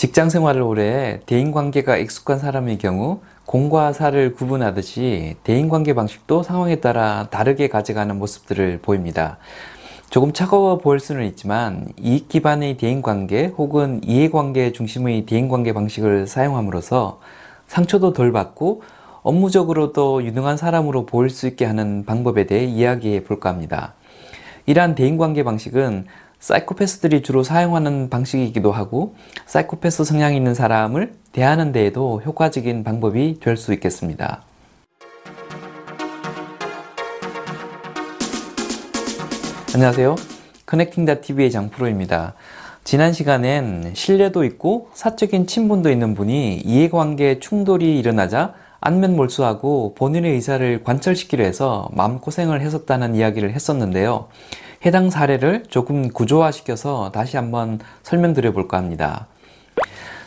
직장 생활을 오래 대인관계가 익숙한 사람의 경우 공과 사를 구분하듯이 대인관계 방식도 상황에 따라 다르게 가져가는 모습들을 보입니다. 조금 차가워 보일 수는 있지만 이익 기반의 대인관계 혹은 이해관계 중심의 대인관계 방식을 사용함으로써 상처도 덜 받고 업무적으로도 유능한 사람으로 보일 수 있게 하는 방법에 대해 이야기해 볼까 합니다. 이러한 대인관계 방식은 사이코패스들이 주로 사용하는 방식이기도 하고 사이코패스 성향이 있는 사람을 대하는 데에도 효과적인 방법이 될 수 있겠습니다. 안녕하세요. 커넥팅다TV의 장프로입니다. 지난 시간엔 신뢰도 있고 사적인 친분도 있는 분이 이해관계 충돌이 일어나자 안면 몰수하고 본인의 의사를 관철시키려 해서 마음고생을 했었다는 이야기를 했었는데요. 해당 사례를 조금 구조화시켜서 다시 한번 설명드려 볼까 합니다.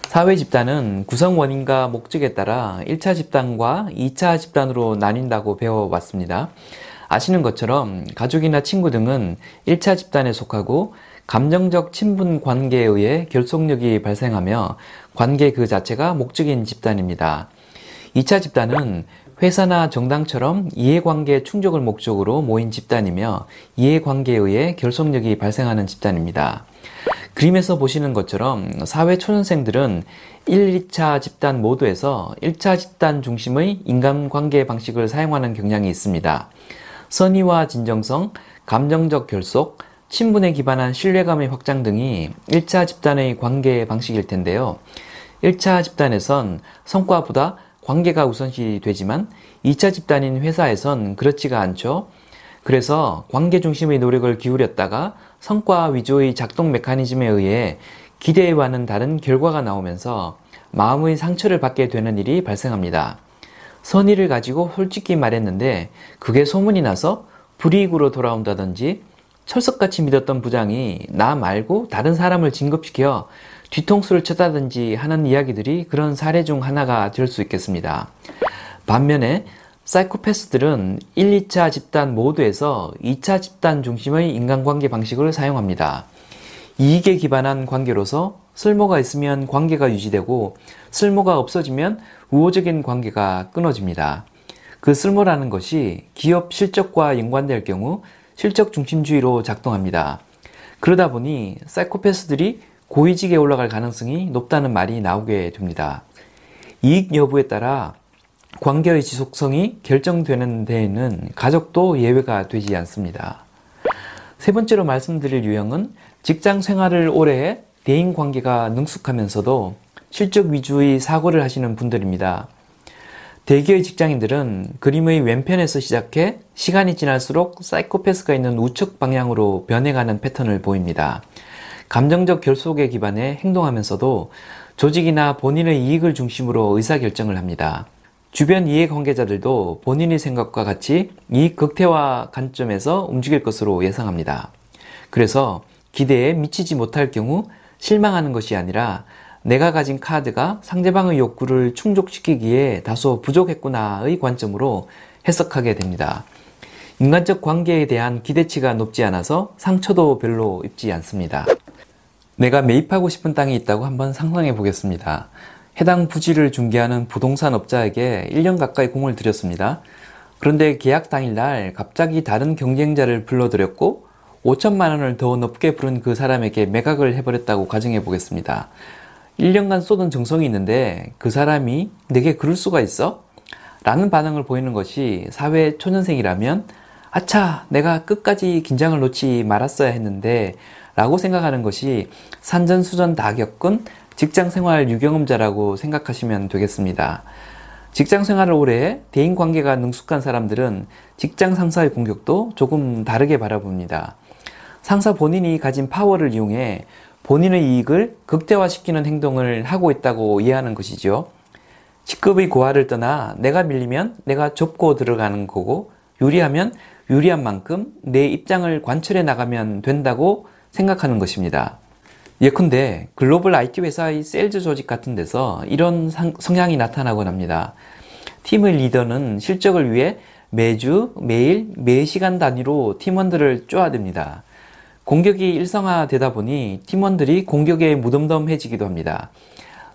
사회 집단은 구성 원인과 목적에 따라 1차 집단과 2차 집단으로 나뉜다고 배워왔습니다. 아시는 것처럼 가족이나 친구 등은 1차 집단에 속하고 감정적 친분 관계에 의해 결속력이 발생하며 관계 그 자체가 목적인 집단입니다. 2차 집단은 회사나 정당처럼 이해관계 충족을 목적으로 모인 집단이며 이해관계에 의해 결속력이 발생하는 집단입니다. 그림에서 보시는 것처럼 사회 초년생들은 1, 2차 집단 모두에서 1차 집단 중심의 인간관계 방식을 사용하는 경향이 있습니다. 선의와 진정성, 감정적 결속, 친분에 기반한 신뢰감의 확장 등이 1차 집단의 관계 방식일 텐데요. 1차 집단에선 성과보다 관계가 우선시 되지만 2차 집단인 회사에선 그렇지가 않죠. 그래서 관계 중심의 노력을 기울였다가 성과 위주의 작동 메커니즘에 의해 기대와는 다른 결과가 나오면서 마음의 상처를 받게 되는 일이 발생합니다. 선의를 가지고 솔직히 말했는데 그게 소문이 나서 불이익으로 돌아온다든지 철석같이 믿었던 부장이 나 말고 다른 사람을 진급시켜 뒤통수를 쳤다든지 하는 이야기들이 그런 사례 중 하나가 될 수 있겠습니다. 반면에 사이코패스들은 1, 2차 집단 모두에서 2차 집단 중심의 인간관계 방식을 사용합니다. 이익에 기반한 관계로서 쓸모가 있으면 관계가 유지되고 쓸모가 없어지면 우호적인 관계가 끊어집니다. 그 쓸모라는 것이 기업 실적과 연관될 경우 실적 중심주의로 작동합니다. 그러다 보니 사이코패스들이 고위직에 올라갈 가능성이 높다는 말이 나오게 됩니다. 이익 여부에 따라 관계의 지속성이 결정되는 데에는 가족도 예외가 되지 않습니다. 세 번째로 말씀드릴 유형은 직장 생활을 오래 해 대인 관계가 능숙하면서도 실적 위주의 사고를 하시는 분들입니다. 대기의 직장인들은 그림의 왼편에서 시작해 시간이 지날수록 사이코패스가 있는 우측 방향으로 변해가는 패턴을 보입니다. 감정적 결속에 기반해 행동하면서도 조직이나 본인의 이익을 중심으로 의사결정을 합니다. 주변 이해관계자들도 본인의 생각과 같이 이익 극대화 관점에서 움직일 것으로 예상합니다. 그래서 기대에 미치지 못할 경우 실망하는 것이 아니라 내가 가진 카드가 상대방의 욕구를 충족시키기에 다소 부족했구나의 관점으로 해석하게 됩니다. 인간적 관계에 대한 기대치가 높지 않아서 상처도 별로 입지 않습니다. 내가 매입하고 싶은 땅이 있다고 한번 상상해 보겠습니다. 해당 부지를 중개하는 부동산 업자에게 1년 가까이 공을 들였습니다. 그런데 계약 당일날 갑자기 다른 경쟁자를 불러들였고 5천만 원을 더 높게 부른 그 사람에게 매각을 해버렸다고 가정해 보겠습니다. 1년간 쏟은 정성이 있는데 그 사람이 내게 그럴 수가 있어? 라는 반응을 보이는 것이 사회 초년생이라면 아차, 내가 끝까지 긴장을 놓지 말았어야 했는데 라고 생각하는 것이 산전수전 다 겪은 직장 생활 유경험자라고 생각하시면 되겠습니다. 직장 생활을 오래 대인 관계가 능숙한 사람들은 직장 상사의 공격도 조금 다르게 바라봅니다. 상사 본인이 가진 파워를 이용해 본인의 이익을 극대화시키는 행동을 하고 있다고 이해하는 것이죠. 직급의 고하를 떠나 내가 밀리면 내가 접고 들어가는 거고 유리하면 유리한 만큼 내 입장을 관철해 나가면 된다고 생각하는 것입니다. 예컨대 글로벌 IT 회사의 세일즈 조직 같은 데서 이런 성향이 나타나곤 합니다. 팀의 리더는 실적을 위해 매주, 매일, 매 시간 단위로 팀원들을 쪼아댑니다. 공격이 일상화되다 보니 팀원들이 공격에 무덤덤해지기도 합니다.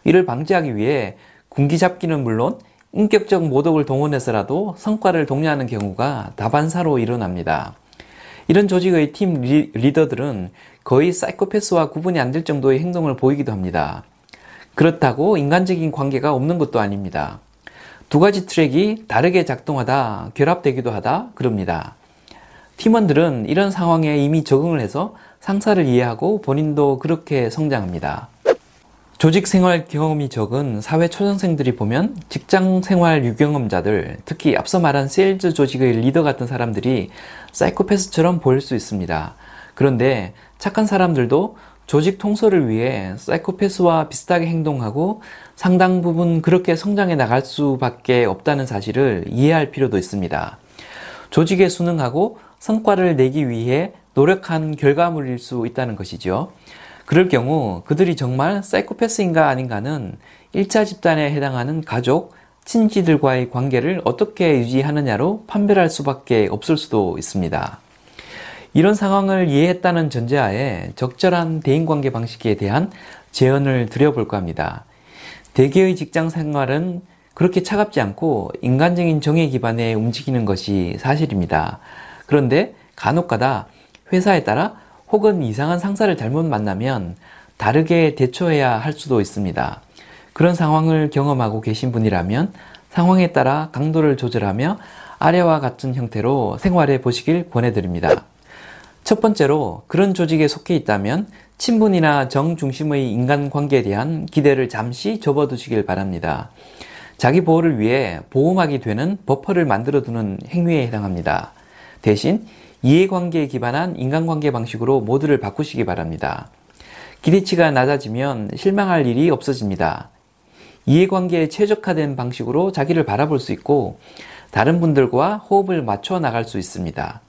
이를 방지하기 위해 군기 잡기는 물론 인격적 모독을 동원해서라도 성과를 독려하는 경우가 다반사로 일어납니다. 이런 조직의 팀 리더들은 거의 사이코패스와 구분이 안 될 정도의 행동을 보이기도 합니다. 그렇다고 인간적인 관계가 없는 것도 아닙니다. 두 가지 트랙이 다르게 작동하다 결합되기도 하다 그럽니다. 팀원들은 이런 상황에 이미 적응을 해서 상사를 이해하고 본인도 그렇게 성장합니다. 조직 생활 경험이 적은 사회 초년생들이 보면 직장 생활 유경험자들, 특히 앞서 말한 세일즈 조직의 리더 같은 사람들이 사이코패스처럼 보일 수 있습니다. 그런데 착한 사람들도 조직 통솔을 위해 사이코패스와 비슷하게 행동하고 상당 부분 그렇게 성장해 나갈 수밖에 없다는 사실을 이해할 필요도 있습니다. 조직에 순응하고 성과를 내기 위해 노력한 결과물일 수 있다는 것이죠. 그럴 경우 그들이 정말 사이코패스인가 아닌가는 1차 집단에 해당하는 가족, 친지들과의 관계를 어떻게 유지하느냐로 판별할 수밖에 없을 수도 있습니다. 이런 상황을 이해했다는 전제하에 적절한 대인관계 방식에 대한 제언을 드려볼까 합니다. 대개의 직장 생활은 그렇게 차갑지 않고 인간적인 정의 기반에 움직이는 것이 사실입니다. 그런데 간혹가다 회사에 따라 혹은 이상한 상사를 잘못 만나면 다르게 대처해야 할 수도 있습니다. 그런 상황을 경험하고 계신 분이라면 상황에 따라 강도를 조절하며 아래와 같은 형태로 생활해 보시길 권해드립니다. 첫 번째로 그런 조직에 속해 있다면 친분이나 정 중심의 인간관계에 대한 기대를 잠시 접어두시길 바랍니다. 자기 보호를 위해 보호막이 되는 버퍼를 만들어 두는 행위에 해당합니다. 대신 이해관계에 기반한 인간관계 방식으로 모두를 바꾸시기 바랍니다. 기대치가 낮아지면 실망할 일이 없어집니다. 이해관계에 최적화된 방식으로 자기를 바라볼 수 있고 다른 분들과 호흡을 맞춰 나갈 수 있습니다.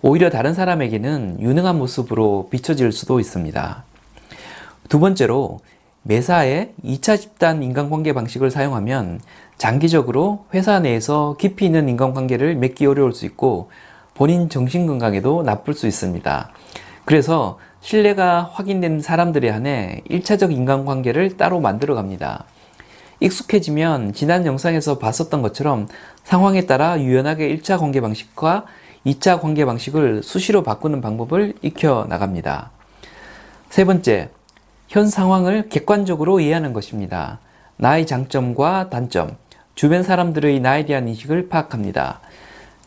오히려 다른 사람에게는 유능한 모습으로 비춰질 수도 있습니다. 두 번째로 매사에 2차 집단 인간관계 방식을 사용하면 장기적으로 회사 내에서 깊이 있는 인간관계를 맺기 어려울 수 있고 본인 정신건강에도 나쁠 수 있습니다. 그래서 신뢰가 확인된 사람들에 한해 1차적 인간관계를 따로 만들어 갑니다. 익숙해지면 지난 영상에서 봤었던 것처럼 상황에 따라 유연하게 1차 관계 방식과 2차 관계 방식을 수시로 바꾸는 방법을 익혀 나갑니다. 세 번째, 현 상황을 객관적으로 이해하는 것입니다. 나의 장점과 단점, 주변 사람들의 나에 대한 인식을 파악합니다.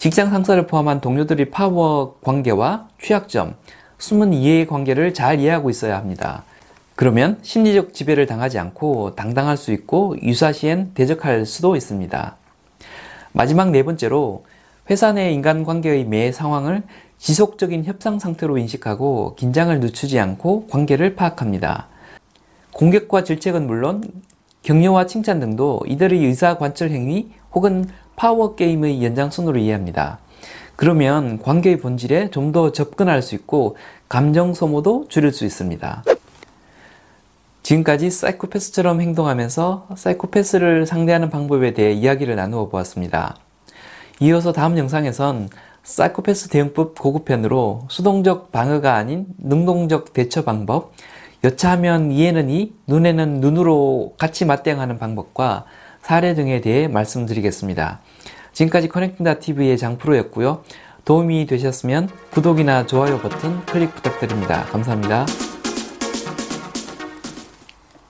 직장 상사를 포함한 동료들의 파워 관계와 취약점, 숨은 이해의 관계를 잘 이해하고 있어야 합니다. 그러면 심리적 지배를 당하지 않고 당당할 수 있고 유사시엔 대적할 수도 있습니다. 마지막 네 번째로 회사 내 인간관계의 매 상황을 지속적인 협상 상태로 인식하고 긴장을 늦추지 않고 관계를 파악합니다. 공격과 질책은 물론 격려와 칭찬 등도 이들의 의사 관철 행위 혹은 파워 게임의 연장선으로 이해합니다. 그러면 관계의 본질에 좀 더 접근할 수 있고 감정 소모도 줄일 수 있습니다. 지금까지 사이코패스처럼 행동하면서 사이코패스를 상대하는 방법에 대해 이야기를 나누어 보았습니다. 이어서 다음 영상에선 사이코패스 대응법 고급편으로 수동적 방어가 아닌 능동적 대처 방법, 여차하면 이해는 이, 눈에는 눈으로 같이 맞대응하는 방법과 사례 등에 대해 말씀드리겠습니다. 지금까지 커넥팅다TV의 장프로였고요. 도움이 되셨으면 구독이나 좋아요 버튼 클릭 부탁드립니다. 감사합니다.